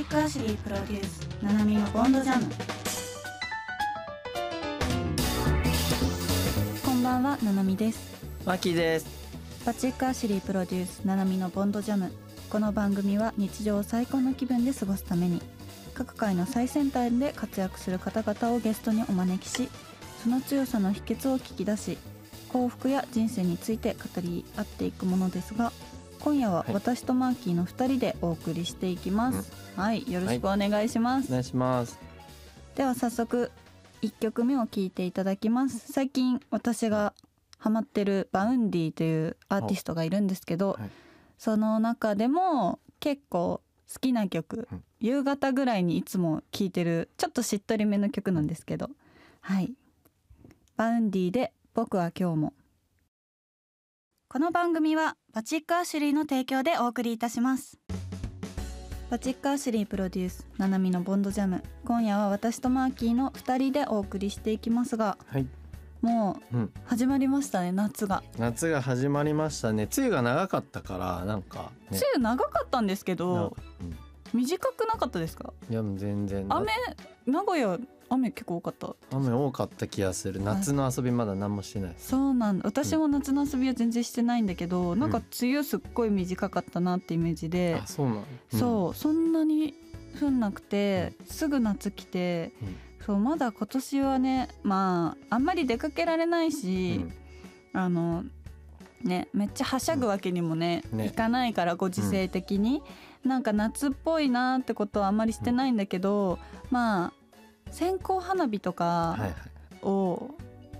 チックアシュリープロデュース。ナナミのボンドジャム。こんばんはナナミです。マキです。パチックアシュリープロデュースナナミのボンドジャム。この番組は日常を最高の気分で過ごすために各界の最先端で活躍する方々をゲストにお招きしその強さの秘訣を聞き出し幸福や人生について語り合っていくものですが今夜は私とマーキーの2人でお送りしていきます、はいよろしくお願いします、お願いします。では早速1曲目を聴いていただきます。最近私がハマってる Vaundy というアーティストがいるんですけど、はい。その中でも結構好きな曲、うん。夕方ぐらいにいつも聴いてるちょっとしっとりめの曲なんですけどはい。 Vaundy で僕は今日も。この番組はバチックアシュリーの提供でお送りいたしますバチックアシュリープロデュースナナミのボンドジャム。今夜は私とマーキーの2人でお送りしていきますがはい、もううん、始まりましたね夏が。夏が始まりましたね。梅雨が長かったからなんかね。梅雨長かったんですけどなんか短くなかったですか？うん、いやもう全然。雨名古屋雨結構多かった。雨多かった気がする。夏の遊びまだ何もしてない。そうなんだ。私も夏の遊びは全然してないんだけど、なんか梅雨すっごい短かったなってイメージで、あそうなの、そうそんなに降んなくて、すぐ夏来てうん。そうまだ今年はねまああんまり出かけられないし、あのねめっちゃはしゃぐわけにもね,、ね。いかないからご時世的に、なんか夏っぽいなってことはあんまりしてないんだけど、まあ線香花火とうん、かはいはい。を、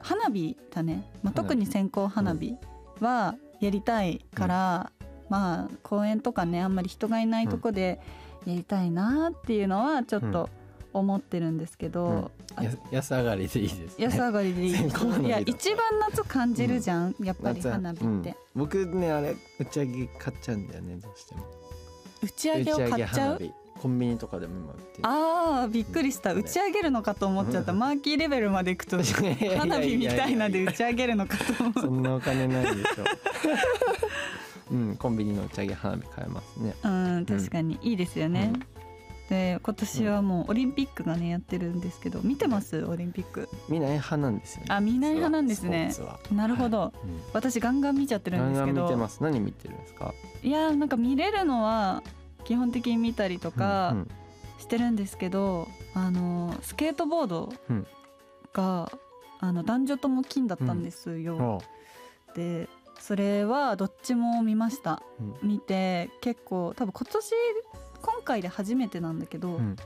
花火だね、まあ、特に線香花火はやりたいから、まあ公園とかねあんまり人がいないとこでやりたいなっていうのはちょっと思ってるんですけど、あや安上がりでいいです、ね、安上がりでいい。いや一番夏感じるじゃん、やっぱり花火って、うん。僕ねあれ打ち上げ買っちゃうんだよねどうしても。打ち上げを買っちゃう？コンビニとかでも今売ってる。あーびっくりした。うん。打ち上げるのかと思っちゃった。うん。マーキーレベルまでいくと花火みたいなんで打ち上げるのかと思そんなお金ないでしょ。うんコンビニの打ち上げ花火買えますね。ううん確かに。いいですよね、うん。で今年はもうオリンピックがねやってるんですけど見てます？オリンピック。見ない派なんですよね。あ見ない派なんですね。なるほど、はい。私ガンガン見ちゃってうんるんですけど。ガンガン見てます。何見てるんですか？いやーなんか見れるのは基本的に見たりとかうんしてるんですけど、あのスケートボードうん。が、あの男女とも金だったんですよ、うん。でそれはどっちも見ました。うん。見て結構多分今年今回で初めてなんだけど、うん。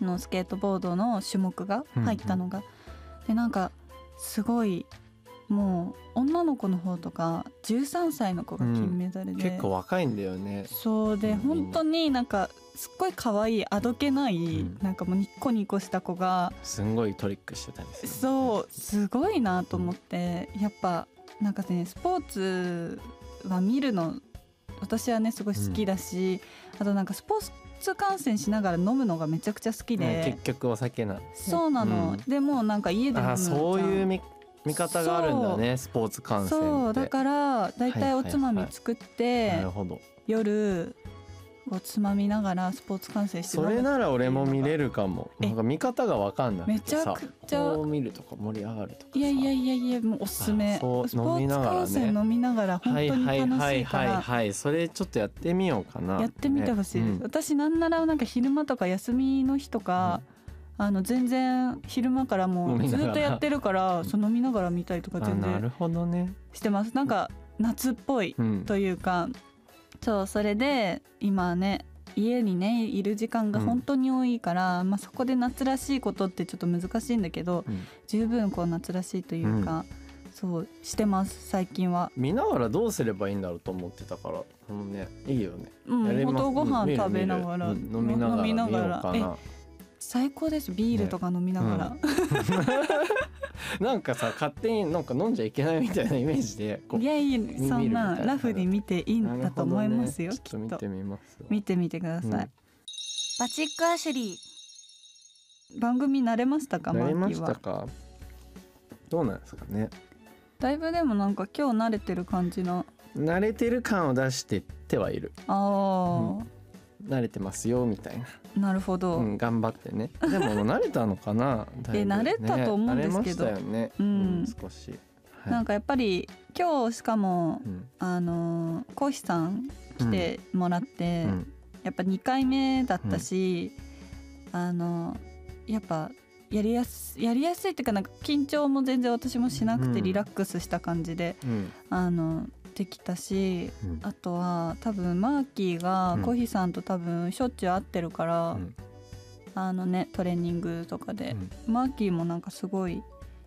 のスケートボードの種目が入ったのが、でなんかすごいもう女の子の方とか13歳の子が金メダルで、結構若いんだよね。そうでうん。本当になんかすっごい可愛いあどけない、うん。なんかもうニッコニコした子がすんごいトリックしてたりする。そうすごいなと思ってやっぱなんかねスポーツは見るの私はねすごい好きだし、あとなんかスポーツ観戦しながら飲むのがめちゃくちゃ好きで、ね結局お酒なそうなの、うん。でもなんか家で飲むあそういう見見方があるんだねスポーツ観戦そうだからだいたいおつまみ作って、なるほど。夜こうつまみながらスポーツ観戦してそれなら俺も見れるるかも。え？なんか見方がわかんなくめちゃくちゃこう見るとか盛り上がるとかさ。いやいやいやいやもうおすすめ。スポーツ観戦飲みながら本当にはいはい楽はいはいしいからはい。それちょっとやってみようかなやってみてほしいです、ね私なんならなんか昼間とか休みの日とか、あの全然昼間からもうず飲みながら。っとやってるからん。そう飲みながら見たりとか全然なるほどね。してます。なんか夏っぽいうん。というかそうそれで今ね家にねいる時間が本当に多いから、まあ、そこで夏らしいことってちょっと難しいんだけどうん。十分こう夏らしいというか、そうしてます最近は。見ながらどうすればいいんだろうと思ってたからあのねいいよね。うん、ご飯食べながら、飲みながら見ようかえな最高です。ビールとか飲みながら、なんかさ勝手になんか飲んじゃいけないみたいなイメージでいやいやそんなラフに見ていいんだと思いますよ、ね。ちょっと見てみますわ。見てみてください、うん。バチックアシュリー番組慣れましたかマなりましたか？どうなんですかね。だいぶでもなんか今日慣れてる感じの。慣れてる感を出してってはいる。ああ、慣れてますよみたいな、なるほど、うん、頑張ってね。でも慣れたのかな？だいぶ慣れたと思うんですけど。ね慣れましたよね、うん。少し、はい。なんかやっぱり今日しかもうん。あのコウヒさん来てもらって、うん。やっぱ2回目だったし、あのやっぱやりやすやりやすいっていうかなんか緊張も全然私もしなくてうんリラックスした感じで、うん。あのできたしうん。あとは多分マーキーがうん。コヒさんと多分しょっちゅう会ってるから、うん。あのねトレーニングとかで。う、ん。マーキーもなんかすごい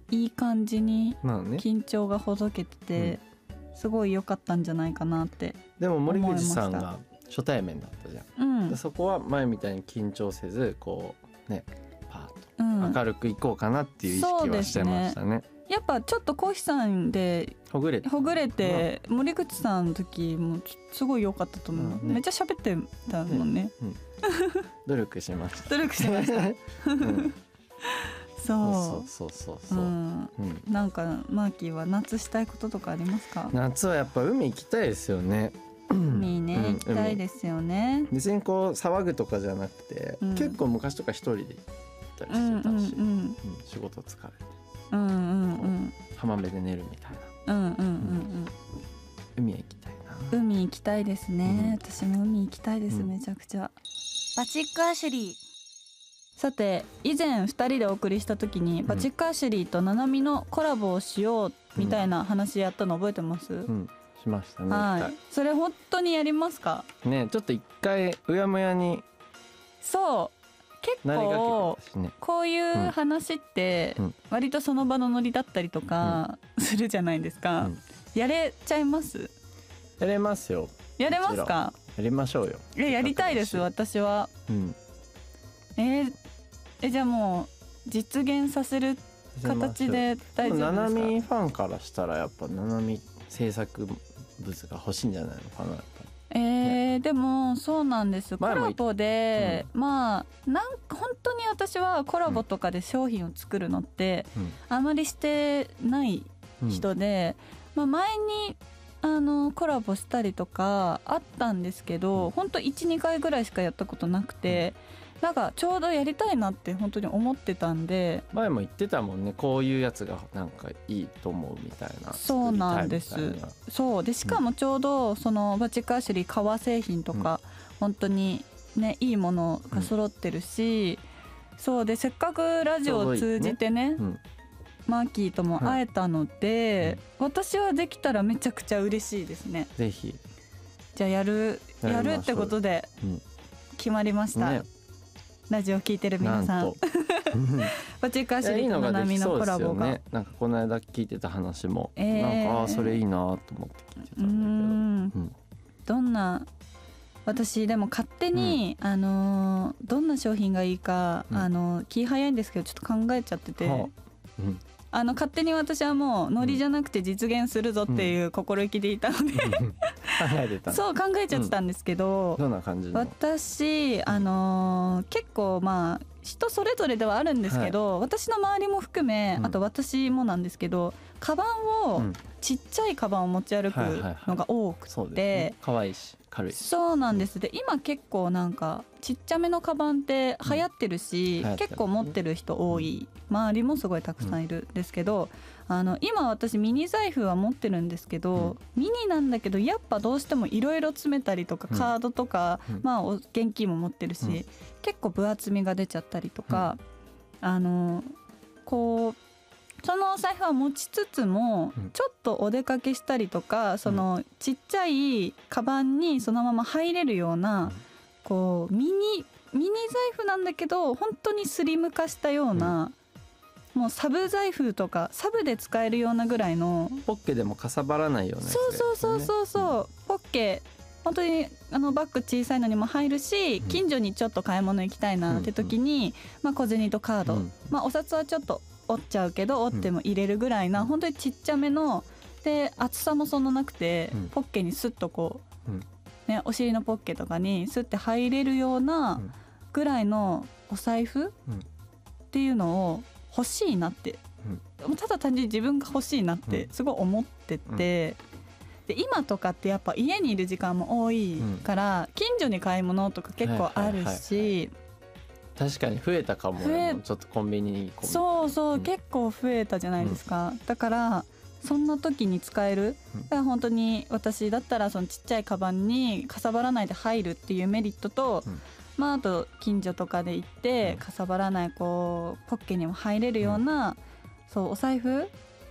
いい感じに緊張がほどけてて、すごい良かったんじゃないかなって。でも森口さんが初対面だったじゃん、うん。でそこは前みたいに緊張せずこうねパーッうん。と明るくいこうかなっていう意識はしてましたねやっぱちょっとコヒさんでほぐれてほぐれて森口さんの時もすごい良かったと思う、うん。ねめっちゃ喋ってたもんね。努力しました。努力しました。うん。そそうそうそううそう。う、ん。うん。なんかマーキーは夏したいこととかありますか？夏はやっぱ海行きたいですよね。海ね、うん。行きたいですよね。別にこう騒ぐとかじゃなくて、うん。結構昔とか一人で行ったりうんうんしてたし、うん。うん。仕事疲れてうんうんうん。浜辺で寝るみたいな。うんうんうん海へ行きたいな。うん海行きたいですね、私も海行きたいです、うん。めちゃくちゃ。バチックアシュリー。さて以前2人でお送りした時に、バチックアシュリーとナナミのコラボをしようみたいな話やったの覚えてます、うん。しましたねはい。それ本当にやりますか？ねちょっと一回うやむやに。そう結構こういう話ってうん割とその場のノリだったりとかするじゃないですか、うん。やれちゃいます？やれますよ。やれますか？やりましょうよ。えやりたいです私は。うん。えーえじゃあもう実現させる形で大丈夫ですか？ミファンからしたらやっぱナナミ制作物が欲しいんじゃないのかなえーでもそうなんです。コラボで、まあなん本当に私はコラボとかで商品を作るのってり、あまりしてないうん。人で、まあ、前にあのコラボしたりとかあったんですけど、うん。本当12回ぐらいしかやったことなくて、なんかちょうどやりたいなって本当に思ってたんで。前も言ってたもんね。こういうやつがなんかいいと思うみたいな。そうなんです。そう。でしかもちょうどそのバチックアシュリー革製品とか、本当にねいいものが揃ってるし、そう。でせっかくラジオを通じてねうん。マーキーとも会えたので、私はできたらめちゃくちゃ嬉しいですね。ぜひ。じゃあやるやるってことでうん。決まりました、ねラジオ聞いてる皆さん。なんと。うんバチックアいやいいシュリーとナナミのコラボが、ね。なんかこの間聞いてた話も、えー。なんかあーそれいいなと思って聞いてたんんだけど。うん。どんな私でも勝手に、あのーどんな商品がいいか、うん。あのー気早いんですけどちょっと考えちゃってて、はあ。うん。あの勝手に私はもうノリじゃなくて実現するぞっていう心意気でいたので、考えてたそう考えちゃってたんですけど、どんな感じの？私あのー結構まあ人それぞれではあるんですけど、私の周りも含め、うん。あと私もなんですけどカバンを、うん。ちっちゃいカバンを持ち歩くはいはいはい。のが多くて、そうですね。可愛いし軽い。しそうなんです。で今結構なんかちっちゃめのカバンって流行ってるし、うんる結構持ってる人多い、周りもすごいたくさんいるんですけど、あの今私ミニ財布は持ってるんですけど、ミニなんだけどやっぱどうしてもいろいろ詰めたりとか、うん。カードとか、うん。まあお現金も持ってるし、うん。結構分厚みが出ちゃったりとか、あのこうそのお財布は持ちつつも、うん。ちょっとお出かけしたりとかそのちっちゃいカバンにそのまま入れるような、うん。こうミニミニ財布なんだけど本当にスリム化したような、もうサブ財布とかサブで使えるようなぐらいのポッケでもかさばらないようなやつそうそうそうそううそう、ポッケ。本当にあのバッグ小さいのにも入るし、うん。近所にちょっと買い物行きたいなって時に、まあ、小銭とカード、うん。まあ、お札はちょっと折っちゃうけど折っても入れるぐらいな、うん本当にちっちゃめので厚さもそんななくて、うん。ポッケにスッとこう、うん。ね、お尻のポッケとかにスッて入れるようなうん。ぐらいのお財布、うん。っていうのを欲しいなって、もうただ単純に自分が欲しいなってうん。すごい思ってて、で今とかってやっぱ家にいる時間も多いから、近所に買い物とか結構あるし確かに増えたかも。増えねちょっとコンビニに行こうそうそう、うん。結構増えたじゃないですか、だからそんな時に使える。うん。だから本当に私だったらそのちっちゃいカバンにかさばらないで入るっていうメリットと、うんまああと近所とかで行って、うん。かさばらないこうポッケにも入れるような、そうお財布？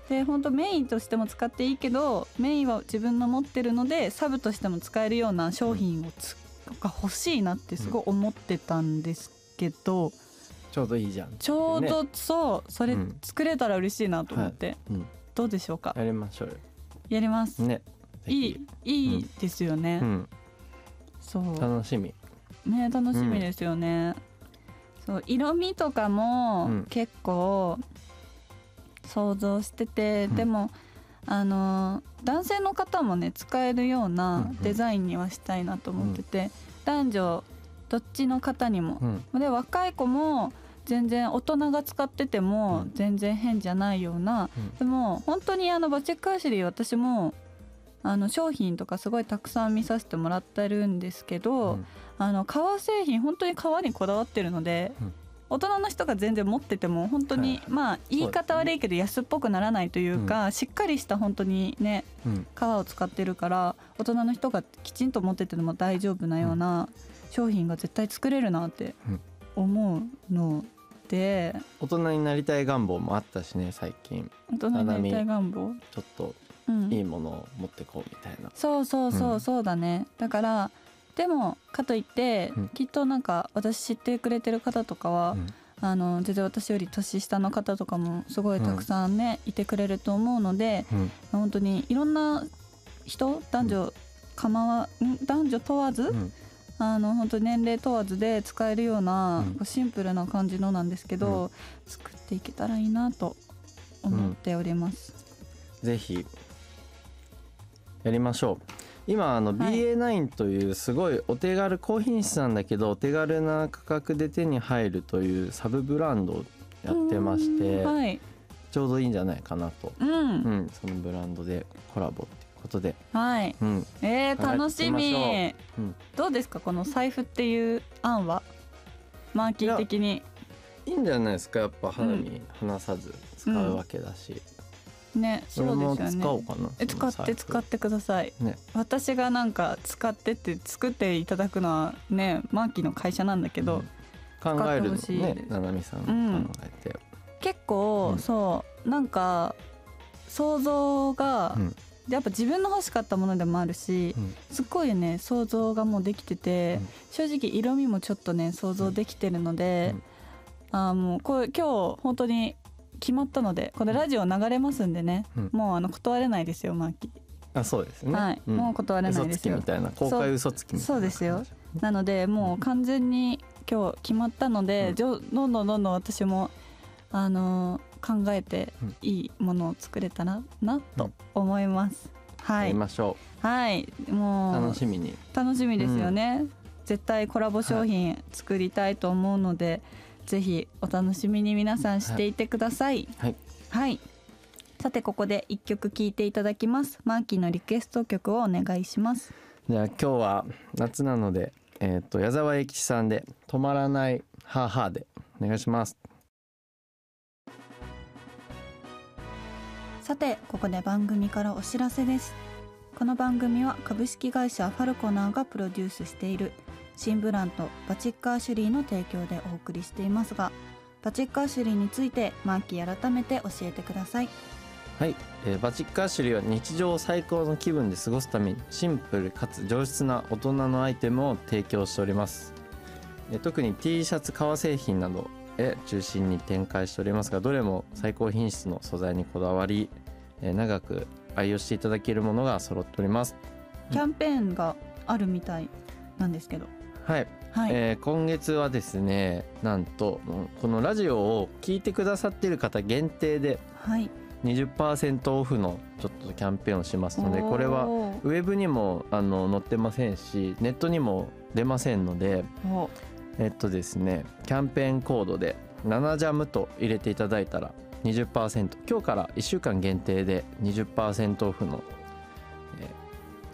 で本当メインとしても使っていいけどメインは自分の持ってるのでサブとしても使えるような商品をつ、が欲しいなってすごい思ってたんですけど、ちょうどいいじゃん。ちょうどそうそれうん。作れたら嬉しいなと思って、うん。どうでしょうか？やりましょうよ。やります、ね。いいいいですよね、うん。そう。楽しみね楽しみですよね、そう色味とかもうん。結構想像してて、うん。でもあの男性の方もね使えるよううんうなん。デザインにはしたいなと思ってて、男女どっちの方にも。う、ん。で若い子も全然大人が使っててもうん。全然変じゃないような、うん。でも本当にあのバチェックアシュリー私もあの商品とかすごいたくさん見させてもらってるんですけど、うん。あの革製品本当に革にこだわってるので、うん。大人の人が全然持ってても本当に、まあ言い方悪いけど安っぽくならないというか、しっかりした本当にねうん。革を使ってるから大人の人がきちんと持ってても大丈夫なような商品が絶対作れるなってうん。思うので。大人になりたい願望もあったしね最近。大人になりたい願望、ちょっとうんいいものを持ってこうみたいな。そうそうそううん。そうだね、だからでもかといって、うん。きっとなんか私知ってくれてる方とかは、うん。あの全然私より年下の方とかもすごいたくさんね、いてくれると思うのでうん。本当にいろんな人男女構わん？男女問わず、うん。あの本当に年齢問わずで使えるような、シンプルな感じのなんですけど、う作っていけたらいいなと思っております。ぜひやりましょう。今あのはい。BA9 というすごいお手軽高品質なんだけどお手軽な価格で手に入るというサブブランドをやってましてうんはい、ちょうどいいんじゃないかなと、うん、うん、そのブランドでコラボっていうことで、はい、うん、えー、はい楽しみ。う。ん。どうですかこの財布っていう案は？マーキー的に。いいんじゃないですか。やっぱ肌身離さず使うわけだし、ねそうですよね。え使って使っててください。ね。私がなんか使ってって作っていただくのはねマーキーの会社なんだけど、考えるの使ってほしいねななみさんうん。考えて、結構、うん。そうなんか想像が、うん。やっぱ自分の欲しかったものでもあるし、うん。すっごいね想像がもうできてて、うん。正直色味もちょっとね想像できてるので、あーもうこれ今日本当に決まったのでこれラジオ流れますんでね、うん。もうあの断れないですよマーキあそうですね、はい。うん。もう断れないですよ。嘘つきみたいな公開嘘つきそうですよ。なのでもう完全に今日決まったので、どんどんどんどん私もあのー考えてうんいいものを作れたらなと思います、はい。やりましょはい。うもう楽しみに。楽しみですよね、絶対コラボ商品作りたいと思うので、ぜひお楽しみに皆さんしていてください。はい。はい、さてここで一曲聴いていただきます。マーキーのリクエスト曲をお願いします。じゃあ今日は夏なのでえっ、と矢沢永吉さんで止まらないハーハーでお願いします。さてここで番組からお知らせです。この番組は株式会社ファルコナーがプロデュースしている新ブランドバチッカーシュリーの提供でお送りしていますがバチッカーシュリーについてマーキー改めて教えてください。はい、えーバチッカーシュリーは日常を最高の気分で過ごすためにシンプルかつ上質な大人のアイテムを提供しております。えー特に T シャツ革製品などへ中心に展開しておりますがどれも最高品質の素材にこだわり、えー長く愛用していただけるものが揃っております。キャンペーンがあるみたいなんですけどはい、はい、えー今月はですねなんとうんこのラジオを聞いてくださっている方限定ではい。20%オフのちょっとキャンペーンをしますのでこれはウェブにもあの載ってませんしネットにも出ませんのでおえっとですねキャンペーンコードで「7ジャム」と入れていただいたら20%今日から1週間限定で20%オフの、えー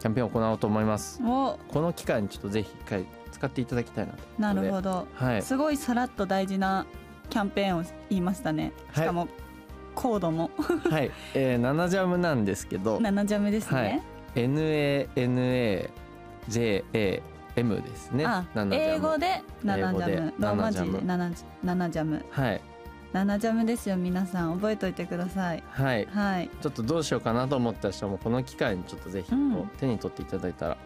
キャンペーンを行おうと思います。お。この機会にちょっとぜひ一回使っていただきたいなと。なるほど。はい。すごいさらっと大事なキャンペーンを言いましたね。しはい。かもコードも。はい、えー、7ジャムなんですけど。7ジャムですね、NANAJAM ですね。あ7ジャム。英語で7ジャム。ローマ字で7 7ジ7ジャム。はい7ジャムですよ皆さん。覚えておいてください。はい。はい。ちょっとどうしようかなと思った人もこの機会にちょっとぜひこううん。手に取っていただいたら、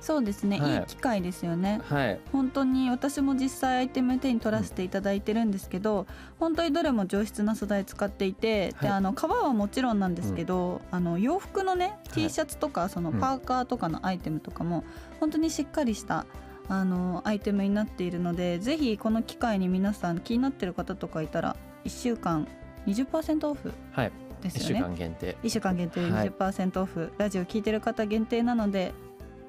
そうですね、はい。い、い機会ですよね。はい。本当に私も実際アイテム手に取らせていただいてるんですけど本当にどれも上質な素材使っていて、はい。であの革はもちろんなんですけど、あの洋服のねい。T シャツとかそのうん。パーカーとかのアイテムとかも本当にしっかりしたあのアイテムになっているのでぜひこの機会に皆さん気になってる方とかいたら1週間20%オフはい。1週ですよね。間限定。1週間限定ではい。20%オフ、ラジオ聞いてる方限定なので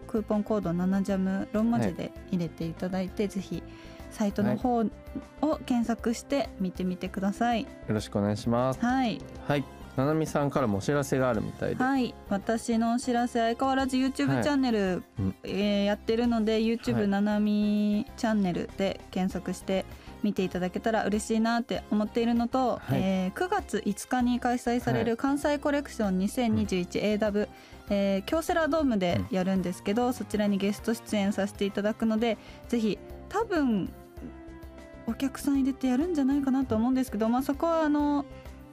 クーポンコード7ジャムローマ字で入れていただいて、ぜひサイトの方を検索して見てみてください。よろしくお願いします。はい。はいななみさんからもお知らせがあるみたいで。はい。私のお知らせ相変わらず YouTube はい。チャンネル、うん。えーやってるのでは YouTube い。ななみチャンネルで検索して見ていただけたら嬉しいなって思っているのと、はい。えー9月5日に開催されはる関西コレクション 2021AW、えー京セラドームでやるんですけど、そちらにゲスト出演させていただくのでぜひ多分お客さん入れてやるんじゃないかなと思うんですけど、まあ、そこはあの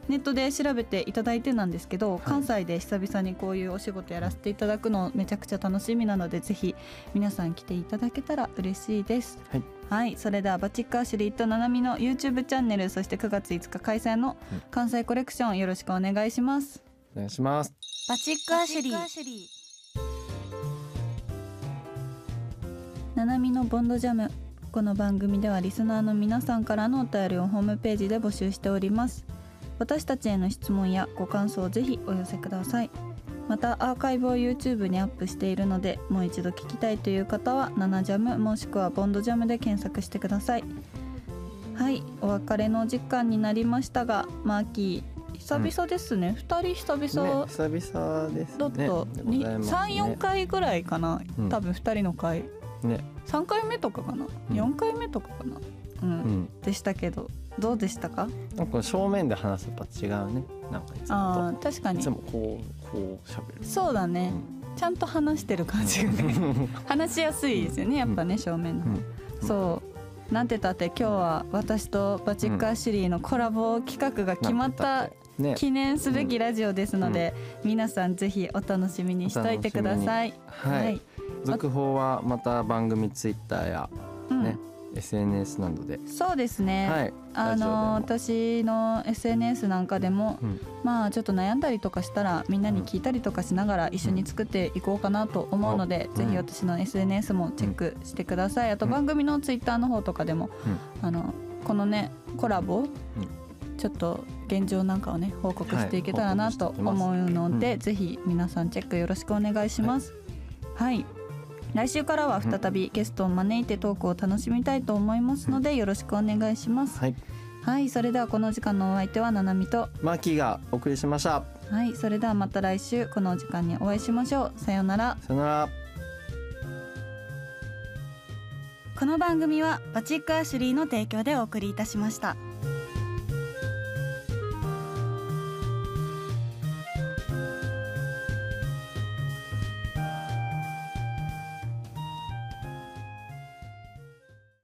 ネットで調べていただいてなんですけど、関西で久々にこういうお仕事やらせていただくのめちゃくちゃ楽しみなのでぜひ皆さん来ていただけたら嬉しいです。はい。はい、それではバチックアシュリーとナナミの YouTube チャンネルそして9月5日開催のうん関西コレクションよろしくお願いします。お願いします。バチックアシュリー。ナナミのボンドジャムこの番組ではリスナーの皆さんからのお便りをホームページで募集しております私たちへの質問やご感想をぜひお寄せください。またアーカイブを YouTube にアップしているのでもう一度聞きたいという方は「ナナジャム」もしくは「ボンドジャム」で検索してください。はいお別れの時間になりましたがマーキー久々ですね、二人久々、ね、久々ですね。とでございますね。34回ぐらいかな、うん。多分2人の回。ね。3回目とかかな、うん。4回目とかかな、うん。うん。でしたけどどうでしたか？なんか正面で話すと違うね。なんかいつあもー確かに。といつもこうこう喋る。そうだね、ちゃんと話してる感じがね。話しやすいですよねやっぱね、正面の。方、うん。そうなんてたって今日は私とバチック・アシュリーのコラボ企画が決まったね。記念すべきラジオですので、皆さんぜひお楽しみにしておいてください。はい、続報はまた番組ツイッターやうん。ね、SNS などで、そうですね、はい。あの私の SNS なんかでも、うん。まあちょっと悩んだりとかしたらみんなに聞いたりとかしながら一緒に作っていこうかなと思うので、うん。ぜひ私の SNS もチェックしてください、あと番組のツイッターの方とかでも、あのこのねコラボ、ちょっと現状なんかをね報告していけたらなと思うので、うん。ぜひ皆さんチェックよろしくお願いします。はい来週からは再びゲストを招いてトークを楽しみたいと思いますのでよろしくお願いします。はいはい、それではこの時間のお相手はななみと、マーキーがお送りしましたはい、それではまた来週このお時間にお会いしましょう。さようなら。さよならこの番組はバチックアシュリーの提供でお送りいたしました。